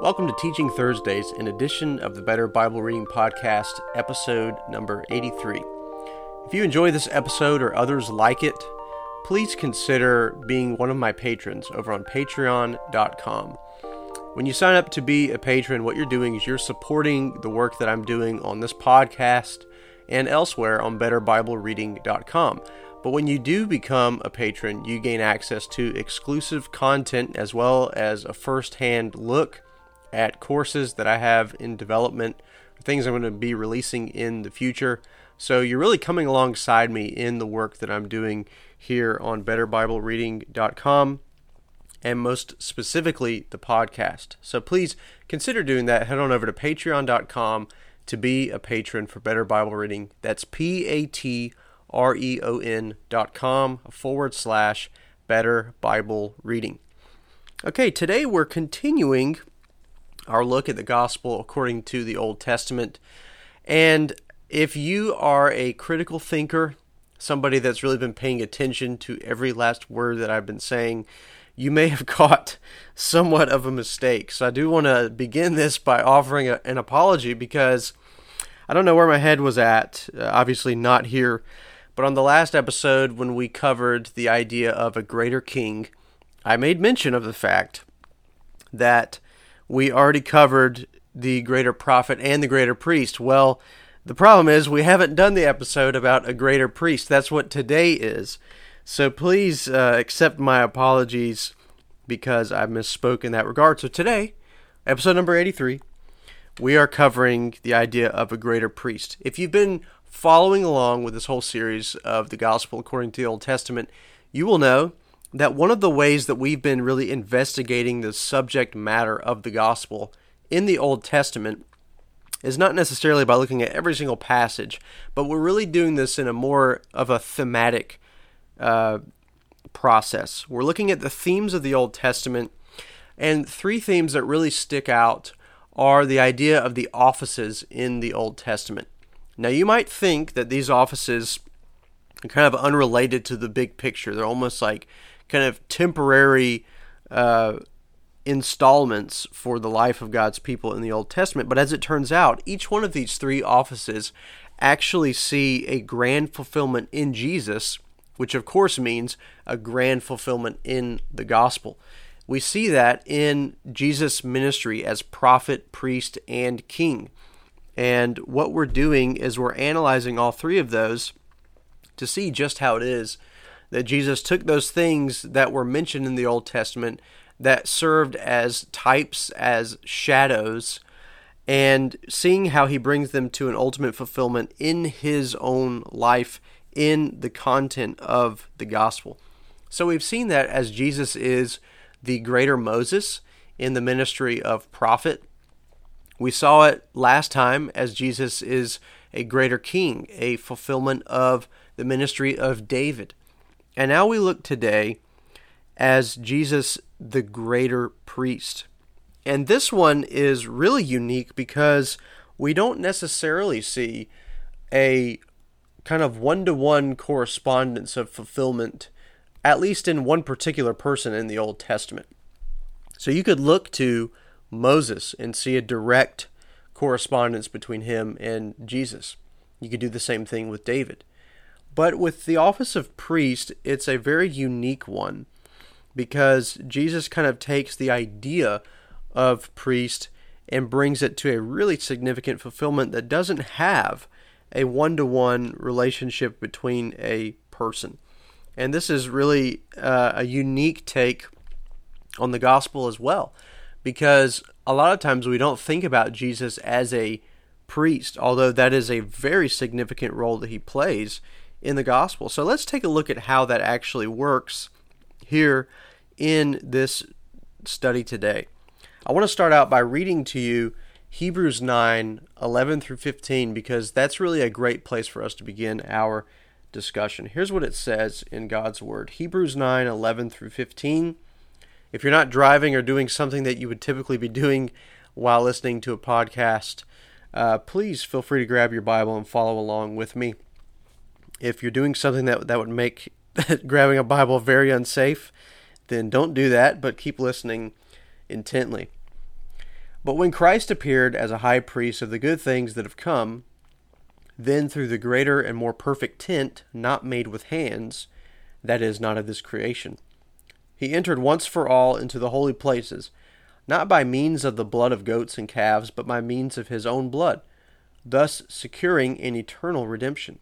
Welcome to Teaching Thursdays, an edition of the Better Bible Reading Podcast, episode number 83. If you enjoy this episode or others like it, please consider being one of my patrons over on patreon.com. When you sign up to be a patron, what you're doing is you're supporting the work that I'm doing on this podcast and elsewhere on betterbiblereading.com. But when you do become a patron, you gain access to exclusive content as well as a first hand look at courses that I have in development, things I'm going to be releasing in the future. So you're really coming alongside me in the work that I'm doing here on betterbiblereading.com and most specifically the podcast. So please consider doing that. Head on over to patreon.com to be a patron for Better Bible Reading. That's P A T R E O N dot com forward slash Better Bible Reading. Okay, today we're continuing our look at the gospel according to the Old Testament. And if you are a critical thinker, somebody that's really been paying attention to every last word that I've been saying, you may have caught somewhat of a mistake. So I do want to begin this by offering a, an apology because I don't know where my head was at. Uh, obviously, not here. But on the last episode, when we covered the idea of a greater king, I made mention of the fact that we already covered the greater prophet and the greater priest. Well, the problem is we haven't done the episode about a greater priest. That's what today is. So please uh, accept my apologies because I misspoke in that regard. So today, episode number 83, we are covering the idea of a greater priest. If you've been following along with this whole series of the gospel according to the Old Testament, you will know that one of the ways that we've been really investigating the subject matter of the gospel in the Old Testament is not necessarily by looking at every single passage, but we're really doing this in a more of a thematic uh, process. We're looking at the themes of the Old Testament, and three themes that really stick out are the idea of the offices in the Old Testament. Now, you might think that these offices are kind of unrelated to the big picture. They're almost like kind of temporary uh, installments for the life of God's people in the Old Testament. But as it turns out, each one of these three offices actually see a grand fulfillment in Jesus, which of course means a grand fulfillment in the gospel. We see that in Jesus' ministry as prophet, priest, and king. And what we're doing is we're analyzing all three of those to see just how it is that Jesus took those things that were mentioned in the Old Testament that served as types, as shadows, and seeing how he brings them to an ultimate fulfillment in his own life in the content of the gospel. So we've seen that as Jesus is the greater Moses in the ministry of prophet. We saw it last time as Jesus is a greater king, a fulfillment of the ministry of David. And now we look today as Jesus, the greater priest. And this one is really unique because we don't necessarily see a kind of one to one correspondence of fulfillment, at least in one particular person in the Old Testament. So you could look to Moses and see a direct correspondence between him and Jesus. You could do the same thing with David. But with the office of priest, it's a very unique one because Jesus kind of takes the idea of priest and brings it to a really significant fulfillment that doesn't have a one to one relationship between a person. And this is really uh, a unique take on the gospel as well because a lot of times we don't think about Jesus as a priest, although that is a very significant role that he plays in the gospel. So let's take a look at how that actually works here in this study today. I want to start out by reading to you Hebrews 9 11 through 15 because that's really a great place for us to begin our discussion. Here's what it says in God's Word Hebrews 9 11 through 15. If you're not driving or doing something that you would typically be doing while listening to a podcast, uh, please feel free to grab your Bible and follow along with me. If you're doing something that that would make grabbing a Bible very unsafe, then don't do that, but keep listening intently. But when Christ appeared as a high priest of the good things that have come, then through the greater and more perfect tent, not made with hands, that is, not of this creation, he entered once for all into the holy places, not by means of the blood of goats and calves, but by means of his own blood, thus securing an eternal redemption.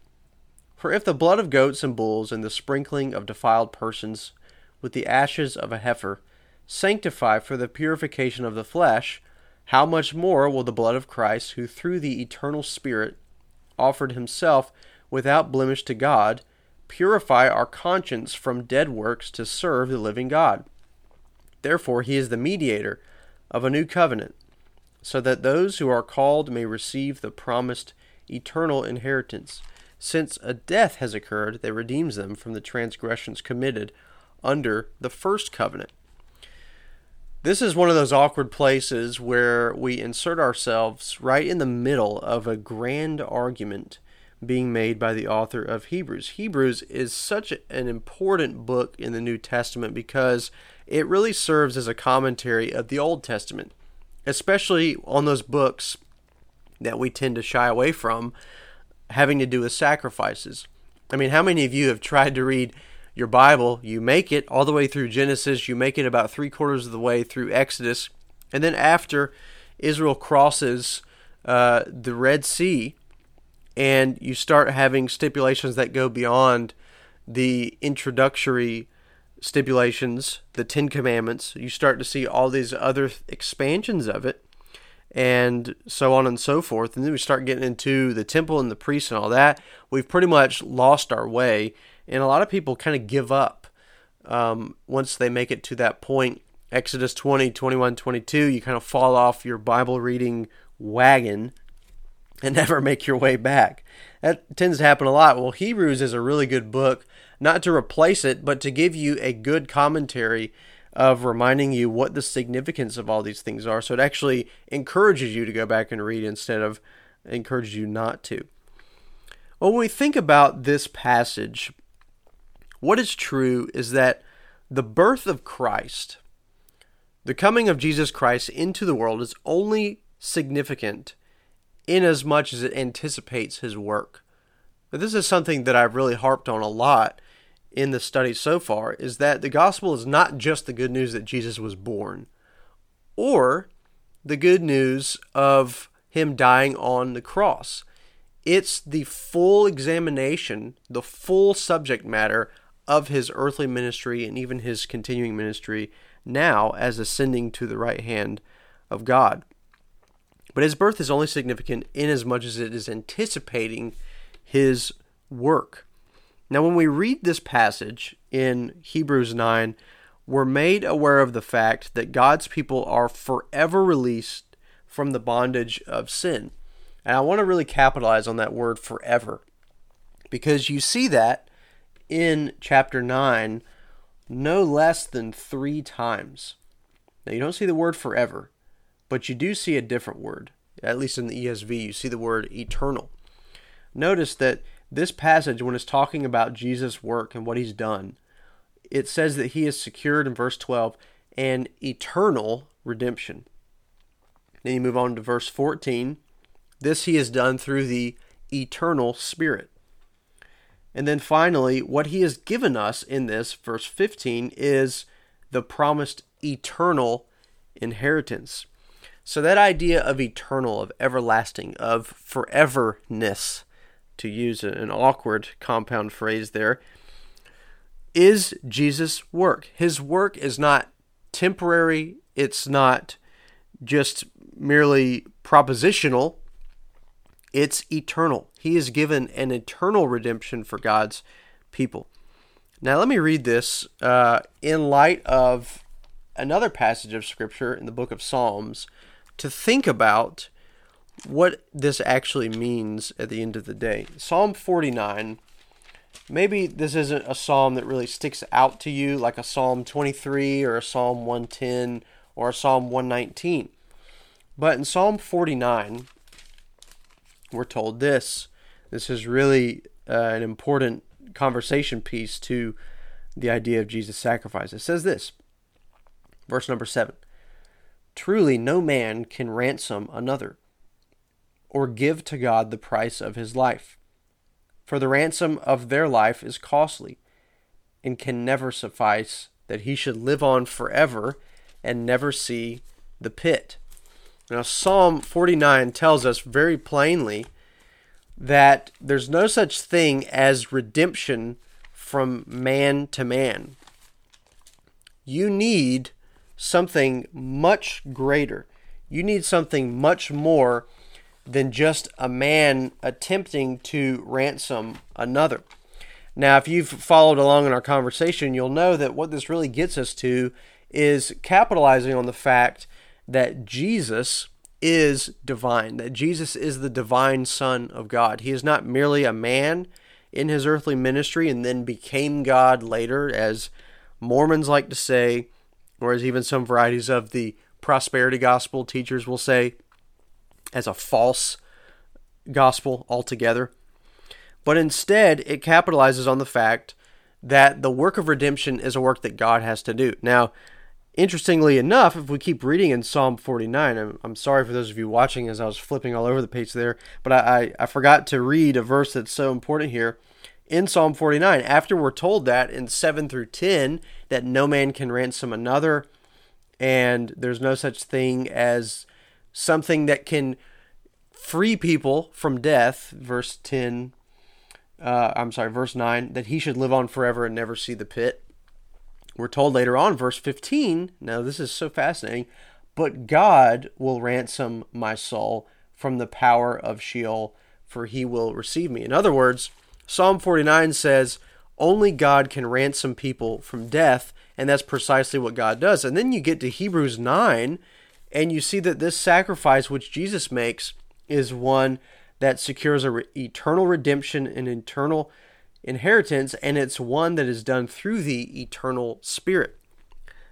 For if the blood of goats and bulls and the sprinkling of defiled persons with the ashes of a heifer sanctify for the purification of the flesh, how much more will the blood of Christ, who through the eternal Spirit offered himself without blemish to God, purify our conscience from dead works to serve the living God? Therefore, he is the mediator of a new covenant, so that those who are called may receive the promised eternal inheritance. Since a death has occurred that redeems them from the transgressions committed under the first covenant. This is one of those awkward places where we insert ourselves right in the middle of a grand argument being made by the author of Hebrews. Hebrews is such an important book in the New Testament because it really serves as a commentary of the Old Testament, especially on those books that we tend to shy away from having to do with sacrifices. I mean, how many of you have tried to read your Bible, you make it all the way through Genesis, you make it about three quarters of the way through Exodus, and then after Israel crosses uh, the Red Sea, and you start having stipulations that go beyond the introductory stipulations, the Ten Commandments, you start to see all these other expansions of it, and so on and so forth. And then we start getting into the temple and the priests and all that. We've pretty much lost our way and a lot of people kind of give up um, once they make it to that point. Exodus 20, 21, 22, you kind of fall off your Bible reading wagon and never make your way back. That tends to happen a lot. Well, Hebrews is a really good book, not to replace it, but to give you a good commentary of reminding you what the significance of all these things are. So it actually encourages you to go back and read instead of encourages you not to. Well, when we think about this passage, what is true is that the birth of Christ, the coming of Jesus Christ into the world, is only significant in as much as it anticipates his work. Now, this is something that I've really harped on a lot in the study so far is that the gospel is not just the good news that Jesus was born or the good news of him dying on the cross. It's the full examination, the full subject matter of his earthly ministry and even his continuing ministry now as ascending to the right hand of God. But his birth is only significant in as much as it is anticipating his work. Now, when we read this passage in Hebrews 9, we're made aware of the fact that God's people are forever released from the bondage of sin. And I want to really capitalize on that word forever because you see that in chapter 9 no less than three times. Now, you don't see the word forever, but you do see a different word. At least in the ESV, you see the word eternal. Notice that this passage, when it's talking about Jesus' work and what he's done, it says that he has secured in verse 12 an eternal redemption. Then you move on to verse 14. This he has done through the eternal Spirit. And then finally, what he has given us in this, verse 15, is the promised eternal inheritance. So, that idea of eternal, of everlasting, of foreverness, to use an awkward compound phrase there, is Jesus' work. His work is not temporary, it's not just merely propositional, it's eternal. He is given an eternal redemption for God's people. Now, let me read this uh, in light of another passage of Scripture in the book of Psalms to think about what this actually means at the end of the day. Psalm 49. Maybe this isn't a psalm that really sticks out to you like a Psalm 23 or a Psalm 110 or a Psalm 119. But in Psalm 49, we're told this. This is really uh, an important conversation piece to the idea of Jesus' sacrifice. It says this, verse number seven Truly, no man can ransom another or give to God the price of his life. For the ransom of their life is costly and can never suffice that he should live on forever and never see the pit. Now, Psalm 49 tells us very plainly that there's no such thing as redemption from man to man. You need something much greater. You need something much more than just a man attempting to ransom another. Now, if you've followed along in our conversation, you'll know that what this really gets us to is capitalizing on the fact that Jesus is divine, that Jesus is the divine Son of God. He is not merely a man in his earthly ministry and then became God later, as Mormons like to say, or as even some varieties of the prosperity gospel teachers will say, as a false gospel altogether. But instead, it capitalizes on the fact that the work of redemption is a work that God has to do. Now, interestingly enough, if we keep reading in Psalm 49, I'm, I'm sorry for those of you watching as I was flipping all over the page there, but I, I, I forgot to read a verse that's so important here. In Psalm 49, after we're told that in 7 through 10, that no man can ransom another, and there's no such thing as something that can free people from death, verse 10 uh, I'm sorry, verse 9, that he should live on forever and never see the pit. We're told later on, verse 15, now this is so fascinating, but God will ransom my soul from the power of Sheol, for he will receive me. In other words, Psalm 49 says, only God can ransom people from death, and that's precisely what God does. And then you get to Hebrews 9, and you see that this sacrifice which Jesus makes is one that secures a re- eternal redemption and eternal inheritance, and it's one that is done through the eternal Spirit.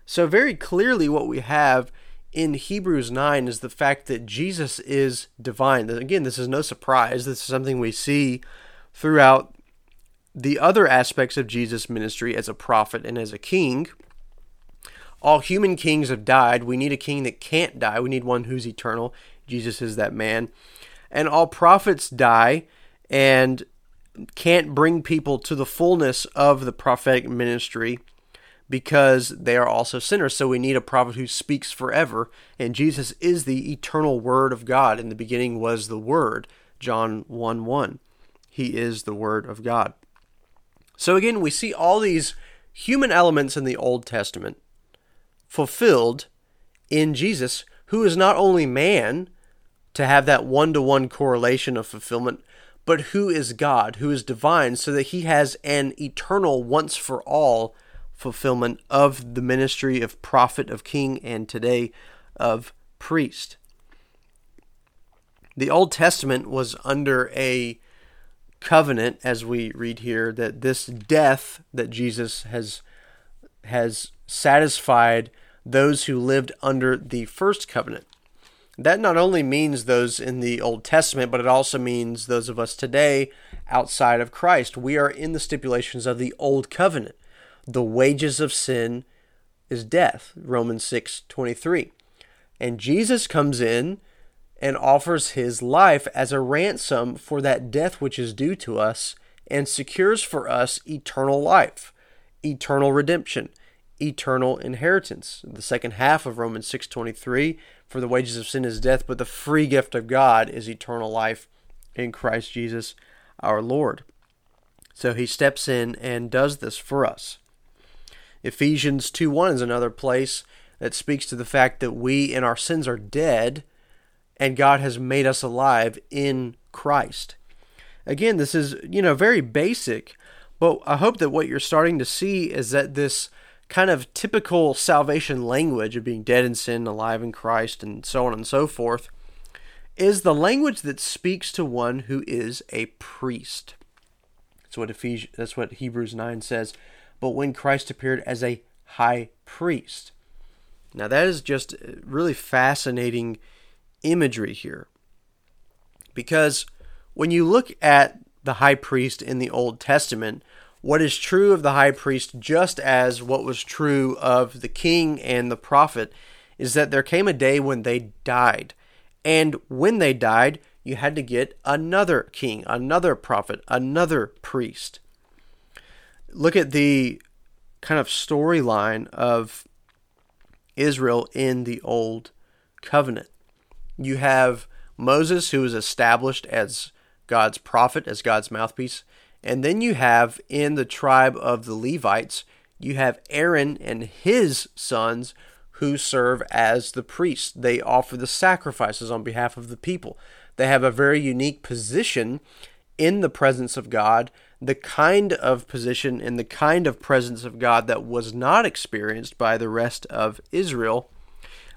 So, very clearly, what we have in Hebrews 9 is the fact that Jesus is divine. Again, this is no surprise. This is something we see throughout the other aspects of Jesus' ministry as a prophet and as a king. All human kings have died. We need a king that can't die. We need one who's eternal. Jesus is that man and all prophets die and can't bring people to the fullness of the prophetic ministry because they are also sinners. So we need a prophet who speaks forever. And Jesus is the eternal Word of God. In the beginning was the Word, John 1 1. He is the Word of God. So again, we see all these human elements in the Old Testament fulfilled in Jesus, who is not only man, to have that one to one correlation of fulfillment, but who is God, who is divine, so that he has an eternal, once for all fulfillment of the ministry of prophet, of king, and today of priest. The Old Testament was under a covenant, as we read here, that this death that Jesus has has satisfied those who lived under the first covenant. That not only means those in the Old Testament, but it also means those of us today outside of Christ. We are in the stipulations of the Old Covenant. The wages of sin is death, Romans 6 23. And Jesus comes in and offers his life as a ransom for that death which is due to us and secures for us eternal life, eternal redemption, eternal inheritance. The second half of Romans 6:23 for the wages of sin is death, but the free gift of God is eternal life in Christ Jesus our Lord. So he steps in and does this for us. Ephesians 2:1 is another place that speaks to the fact that we in our sins are dead and God has made us alive in Christ. Again, this is, you know, very basic, but I hope that what you're starting to see is that this kind of typical salvation language of being dead in sin, alive in Christ, and so on and so forth, is the language that speaks to one who is a priest. That's what Ephesians, that's what Hebrews 9 says. But when Christ appeared as a high priest. Now that is just uh, really fascinating imagery here. Because when you look at the high priest in the Old Testament, what is true of the high priest, just as what was true of the king and the prophet, is that there came a day when they died. And when they died, you had to get another king, another prophet, another priest. Look at the kind of storyline of Israel in the Old Covenant. You have Moses, who is established as God's prophet, as God's mouthpiece. And then you have in the tribe of the Levites, you have Aaron and his sons who serve as the priests. They offer the sacrifices on behalf of the people. They have a very unique position in the presence of God, the kind of position and the kind of presence of God that was not experienced by the rest of Israel.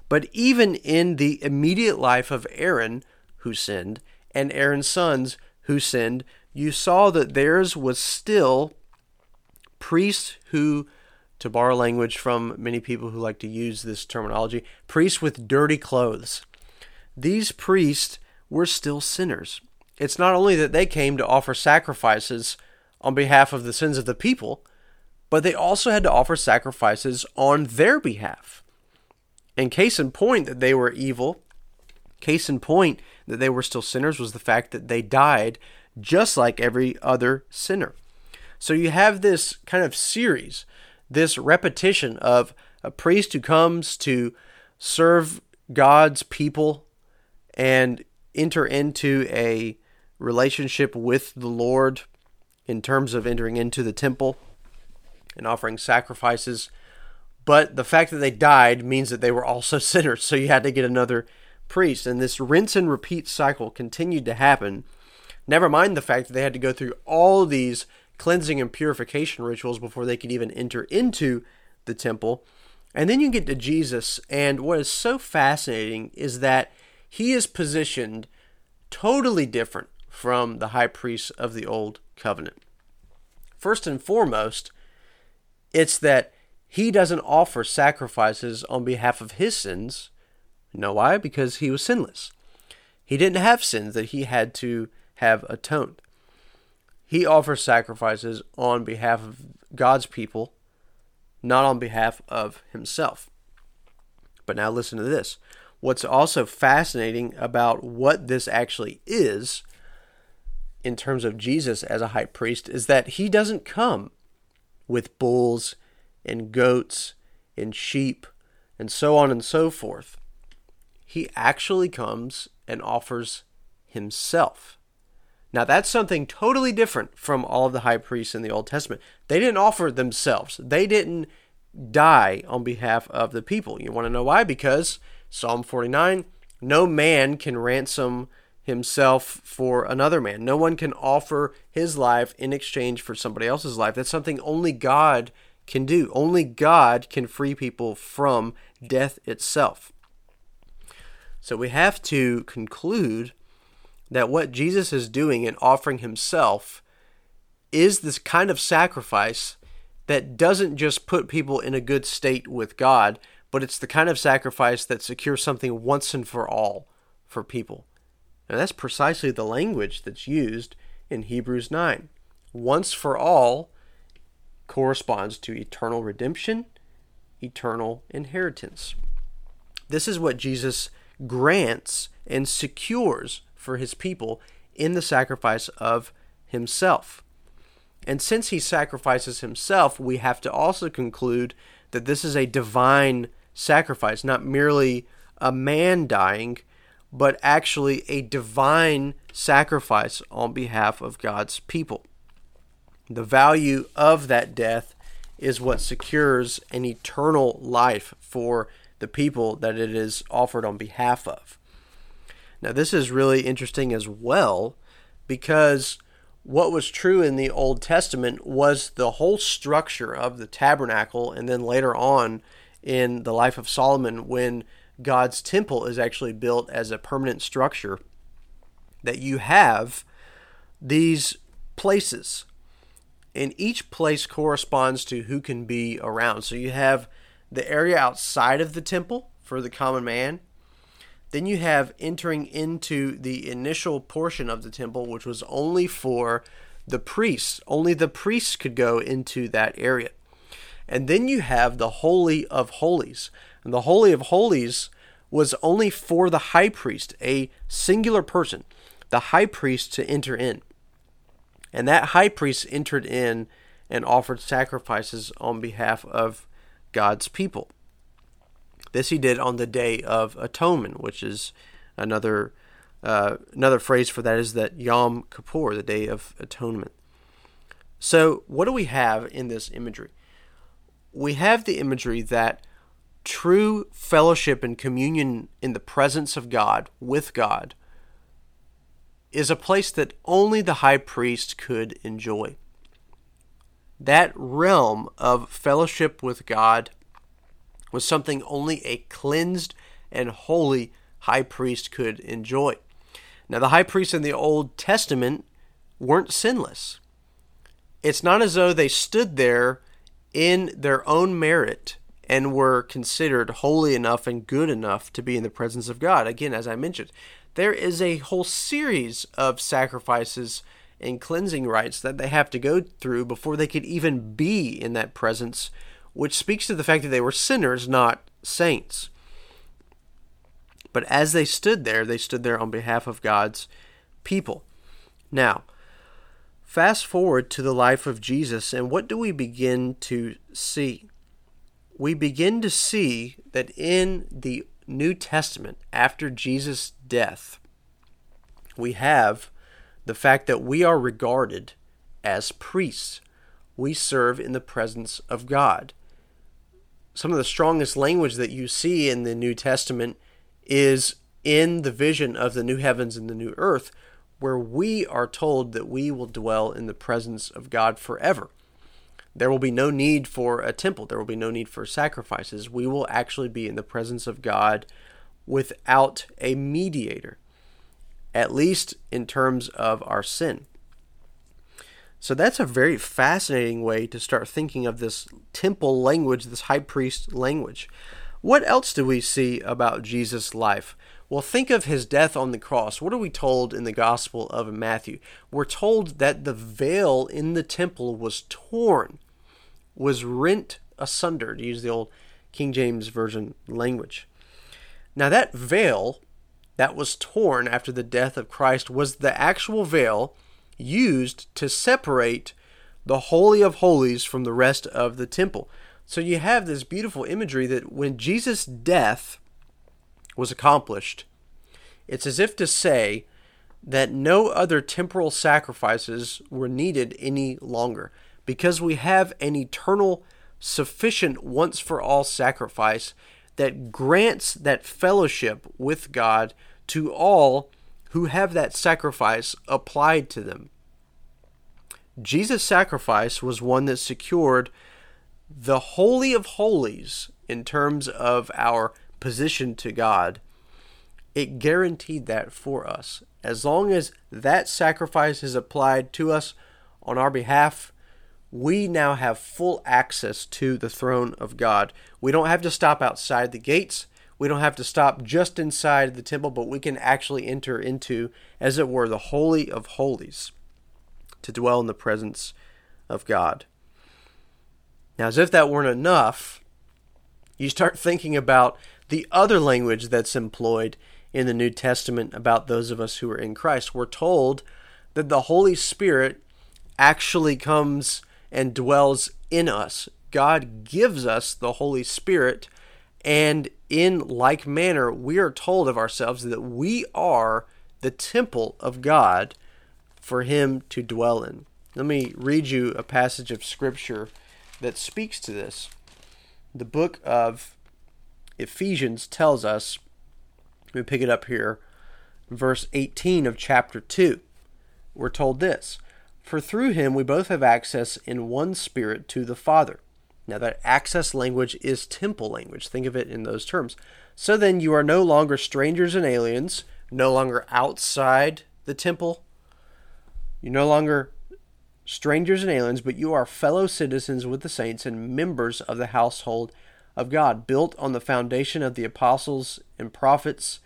But even in the immediate life of Aaron, who sinned, and Aaron's sons who sinned, you saw that theirs was still priests who, to borrow language from many people who like to use this terminology, priests with dirty clothes. These priests were still sinners. It's not only that they came to offer sacrifices on behalf of the sins of the people, but they also had to offer sacrifices on their behalf. And case in point that they were evil, case in point that they were still sinners was the fact that they died just like every other sinner. So you have this kind of series, this repetition of a priest who comes to serve God's people and enter into a relationship with the Lord in terms of entering into the temple and offering sacrifices. But the fact that they died means that they were also sinners, so you had to get another priest. And this rinse and repeat cycle continued to happen. Never mind the fact that they had to go through all these cleansing and purification rituals before they could even enter into the temple. And then you get to Jesus, and what is so fascinating is that he is positioned totally different from the high priests of the old covenant. First and foremost, it's that he doesn't offer sacrifices on behalf of his sins. know why? Because he was sinless. He didn't have sins that he had to have atoned. He offers sacrifices on behalf of God's people, not on behalf of himself. But now listen to this. What's also fascinating about what this actually is in terms of Jesus as a high priest is that he doesn't come with bulls and goats and sheep and so on and so forth. He actually comes and offers himself. Now, that's something totally different from all of the high priests in the Old Testament. They didn't offer themselves, they didn't die on behalf of the people. You want to know why? Because Psalm 49 no man can ransom himself for another man. No one can offer his life in exchange for somebody else's life. That's something only God can do. Only God can free people from death itself. So we have to conclude that what Jesus is doing in offering himself is this kind of sacrifice that doesn't just put people in a good state with God, but it's the kind of sacrifice that secures something once and for all for people. And that's precisely the language that's used in Hebrews 9. Once for all corresponds to eternal redemption, eternal inheritance. This is what Jesus grants and secures for his people in the sacrifice of himself. And since he sacrifices himself, we have to also conclude that this is a divine sacrifice, not merely a man dying, but actually a divine sacrifice on behalf of God's people. The value of that death is what secures an eternal life for the people that it is offered on behalf of. Now, this is really interesting as well because what was true in the Old Testament was the whole structure of the tabernacle, and then later on in the life of Solomon, when God's temple is actually built as a permanent structure, that you have these places. And each place corresponds to who can be around. So you have the area outside of the temple for the common man. Then you have entering into the initial portion of the temple, which was only for the priests. Only the priests could go into that area. And then you have the Holy of Holies, And the Holy of Holies was only for the high priest, a singular person, the high priest to enter in. And that high priest entered in and offered sacrifices on behalf of God's people. This he did on the Day of Atonement, which is another uh, another phrase for that is that Yom Kippur, the Day of Atonement. So, what do we have in this imagery? We have the imagery that true fellowship and communion in the presence of God, with God, is a place that only the high priest could enjoy. That realm of fellowship with God was something only a cleansed and holy high priest could enjoy. Now, the high priests in the Old Testament weren't sinless. It's not as though they stood there in their own merit and were considered holy enough and good enough to be in the presence of God. Again, as I mentioned, there is a whole series of sacrifices and cleansing rites that they have to go through before they could even be in that presence, which speaks to the fact that they were sinners, not saints. But as they stood there, they stood there on behalf of God's people. Now, fast forward to the life of Jesus, and what do we begin to see? We begin to see that in the New Testament, after Jesus' death, we have the fact that we are regarded as priests. We serve in the presence of God. Some of the strongest language that you see in the New Testament is in the vision of the new heavens and the new earth, where we are told that we will dwell in the presence of God forever. There will be no need for a temple, there will be no need for sacrifices. We will actually be in the presence of God without a mediator, at least in terms of our sin. So that's a very fascinating way to start thinking of this temple language, this high priest language. What else do we see about Jesus' life? Well, think of his death on the cross. What are we told in the Gospel of Matthew? We're told that the veil in the temple was torn, was rent asunder, to use the old King James Version language. Now, that veil that was torn after the death of Christ was the actual veil used to separate the Holy of Holies from the rest of the temple. So you have this beautiful imagery that when Jesus' death was accomplished, it's as if to say that no other temporal sacrifices were needed any longer because we have an eternal, sufficient, once for all sacrifice that grants that fellowship with God to all who have that sacrifice applied to them. Jesus' sacrifice was one that secured the Holy of Holies in terms of our position to God, it guaranteed that for us. As long as that sacrifice is applied to us on our behalf, we now have full access to the throne of God. We don't have to stop outside the gates. We don't have to stop just inside the temple, but we can actually enter into, as it were, the Holy of Holies to dwell in the presence of God. Now, as if that weren't enough, you start thinking about the other language that's employed in the New Testament about those of us who are in Christ. We're told that the Holy Spirit actually comes and dwells in us. God gives us the Holy Spirit, and in like manner, we are told of ourselves that we are the temple of God for Him to dwell in. Let me read you a passage of Scripture that speaks to this. The book of Ephesians tells us, me pick it up here, verse 18 of chapter 2. We're told this For through him we both have access in one spirit to the Father. Now, that access language is temple language. Think of it in those terms. So then, you are no longer strangers and aliens, no longer outside the temple. You're no longer strangers and aliens, but you are fellow citizens with the saints and members of the household of God, built on the foundation of the apostles and prophets,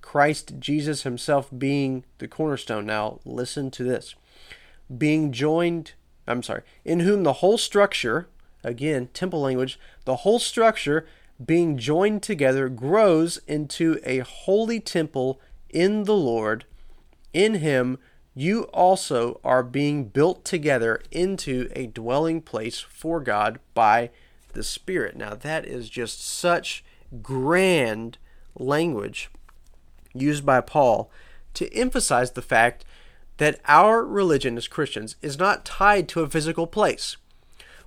Christ Jesus himself being the cornerstone. Now, listen to this. Being joined, I'm sorry, in whom the whole structure, again, temple language, the whole structure being joined together, grows into a holy temple in the Lord. In him, you also are being built together into a dwelling place for God by the Spirit. Now, that is just such grand language used by Paul to emphasize the fact that our religion as Christians is not tied to a physical place.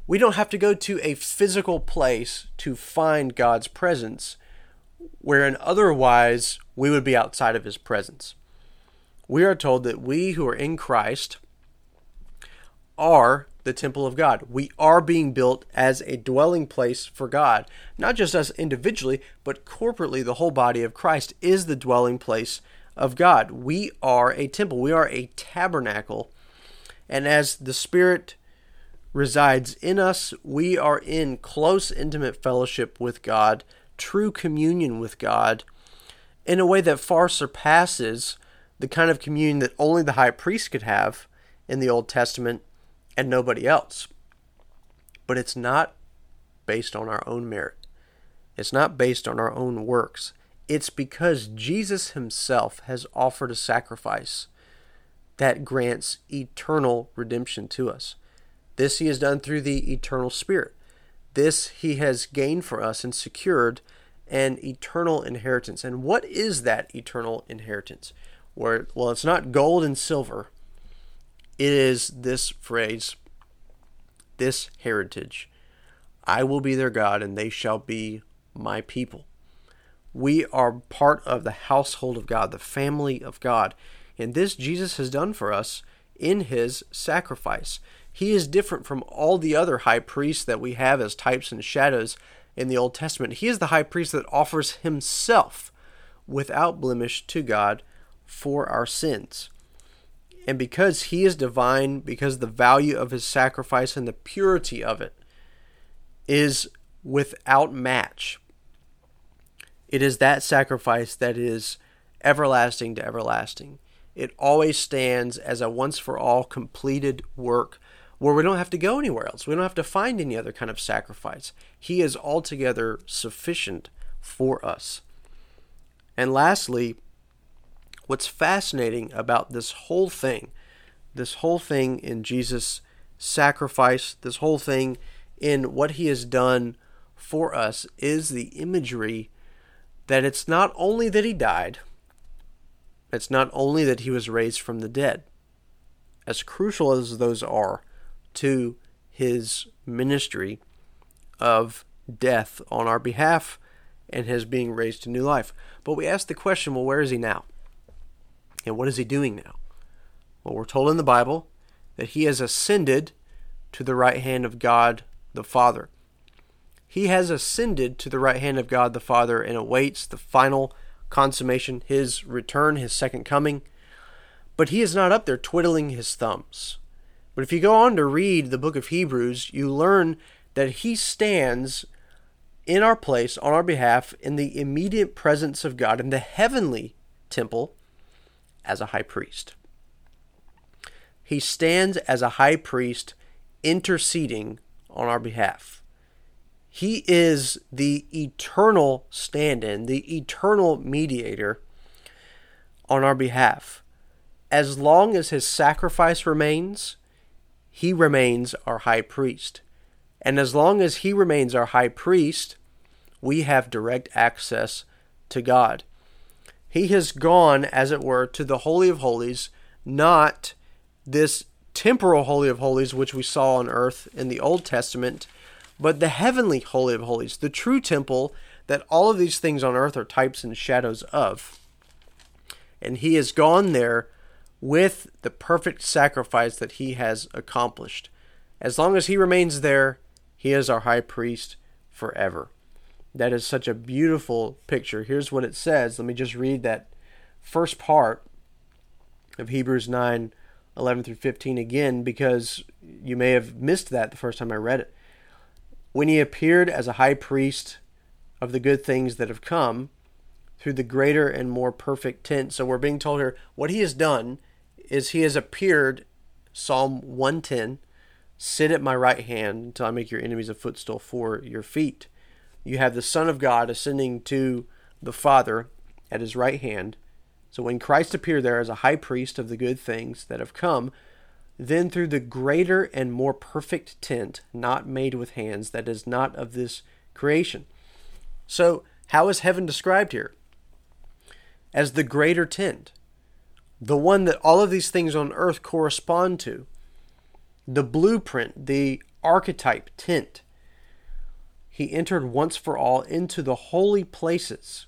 We don't have to go to a physical place to find God's presence, wherein otherwise we would be outside of his presence. We are told that we who are in Christ are the temple of God. We are being built as a dwelling place for God. Not just us individually, but corporately, the whole body of Christ is the dwelling place of God. We are a temple, we are a tabernacle. And as the Spirit resides in us, we are in close, intimate fellowship with God, true communion with God, in a way that far surpasses the kind of communion that only the high priest could have in the Old Testament and nobody else. But it's not based on our own merit. It's not based on our own works. It's because Jesus himself has offered a sacrifice that grants eternal redemption to us. This he has done through the eternal Spirit. This he has gained for us and secured an eternal inheritance. And what is that eternal inheritance? Where well, it's not gold and silver. It is this phrase, this heritage. I will be their God, and they shall be my people. We are part of the household of God, the family of God. And this Jesus has done for us in his sacrifice. He is different from all the other high priests that we have as types and shadows in the Old Testament. He is the high priest that offers himself without blemish to God for our sins. And because he is divine, because the value of his sacrifice and the purity of it is without match, it is that sacrifice that is everlasting to everlasting. It always stands as a once for all completed work where we don't have to go anywhere else. We don't have to find any other kind of sacrifice. He is altogether sufficient for us. And lastly, what's fascinating about this whole thing, this whole thing in Jesus' sacrifice, this whole thing in what he has done for us, is the imagery that it's not only that he died, it's not only that he was raised from the dead. As crucial as those are to his ministry of death on our behalf and his being raised to new life. But we ask the question well, where is he now? And what is he doing now? Well, we're told in the Bible that he has ascended to the right hand of God the Father. He has ascended to the right hand of God the Father and awaits the final consummation, his return, his second coming. But he is not up there twiddling his thumbs. But if you go on to read the book of Hebrews, you learn that he stands in our place on our behalf in the immediate presence of God in the heavenly temple as a high priest. He stands as a high priest interceding on our behalf. He is the eternal stand in, the eternal mediator on our behalf. As long as his sacrifice remains, he remains our high priest. And as long as he remains our high priest, we have direct access to God. He has gone, as it were, to the Holy of Holies, not this temporal Holy of Holies, which we saw on earth in the Old Testament but the heavenly Holy of Holies, the true temple that all of these things on earth are types and shadows of. And he has gone there with the perfect sacrifice that he has accomplished. As long as he remains there, he is our high priest forever. That is such a beautiful picture. Here's what it says. Let me just read that first part of Hebrews 9 11 through 15 again because you may have missed that the first time I read it when he appeared as a high priest of the good things that have come through the greater and more perfect tent. So we're being told here what he has done is he has appeared, Psalm 110, sit at my right hand until I make your enemies a footstool for your feet. you have the Son of God ascending to the Father at his right hand. So when Christ appeared there as a high priest of the good things that have come, then through the greater and more perfect tent, not made with hands, that is not of this creation. So, how is heaven described here? As the greater tent, the one that all of these things on earth correspond to, the blueprint, the archetype tent. He entered once for all into the holy places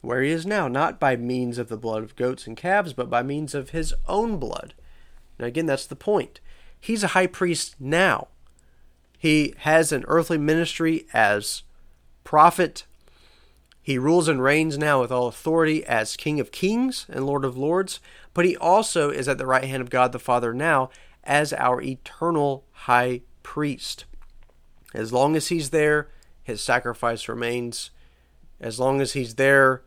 where he is now, not by means of the blood of goats and calves, but by means of his own blood. Now, again, that's the point. He's a high priest now. He has an earthly ministry as prophet. He rules and reigns now with all authority as King of Kings and Lord of Lords, but he also is at the right hand of God the Father now as our eternal high priest. As long as he's there, his sacrifice remains. As long as he's there,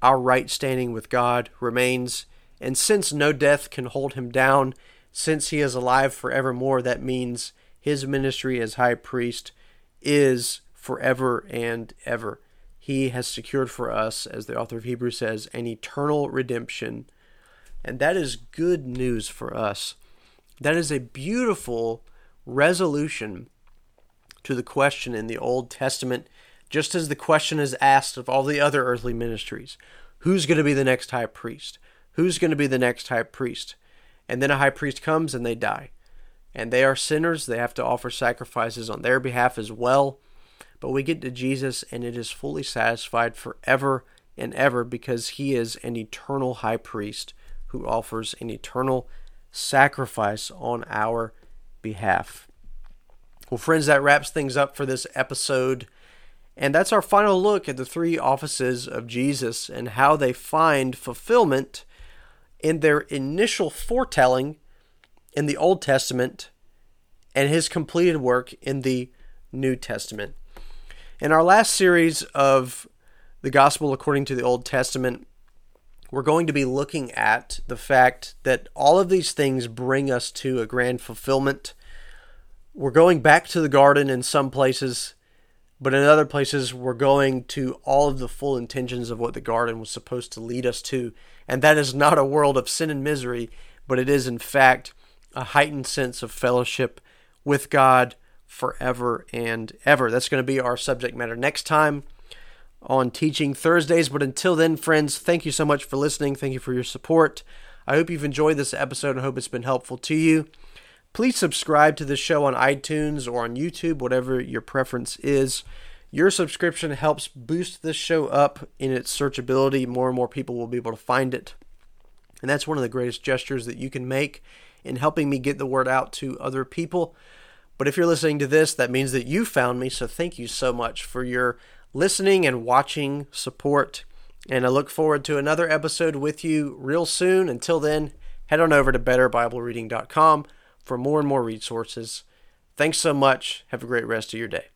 our right standing with God remains. And since no death can hold him down, since he is alive forevermore, that means his ministry as high priest is forever and ever. He has secured for us, as the author of Hebrews says, an eternal redemption. And that is good news for us. That is a beautiful resolution to the question in the Old Testament, just as the question is asked of all the other earthly ministries who's going to be the next high priest? Who's going to be the next high priest? And then a high priest comes and they die. And they are sinners. They have to offer sacrifices on their behalf as well. But we get to Jesus and it is fully satisfied forever and ever because he is an eternal high priest who offers an eternal sacrifice on our behalf. Well, friends, that wraps things up for this episode. And that's our final look at the three offices of Jesus and how they find fulfillment in their initial foretelling in the Old Testament and his completed work in the New Testament. In our last series of the Gospel according to the Old Testament, we're going to be looking at the fact that all of these things bring us to a grand fulfillment. We're going back to the garden in some places, but in other places, we're going to all of the full intentions of what the garden was supposed to lead us to. And that is not a world of sin and misery, but it is, in fact, a heightened sense of fellowship with God forever and ever. That's going to be our subject matter next time on Teaching Thursdays. But until then, friends, thank you so much for listening. Thank you for your support. I hope you've enjoyed this episode and hope it's been helpful to you. Please subscribe to the show on iTunes or on YouTube, whatever your preference is. Your subscription helps boost this show up in its searchability. More and more people will be able to find it. And that's one of the greatest gestures that you can make in helping me get the word out to other people. But if you're listening to this, that means that you found me. So thank you so much for your listening and watching support. And I look forward to another episode with you real soon. Until then, head on over to betterbiblereading.com for more and more resources. Thanks so much. Have a great rest of your day.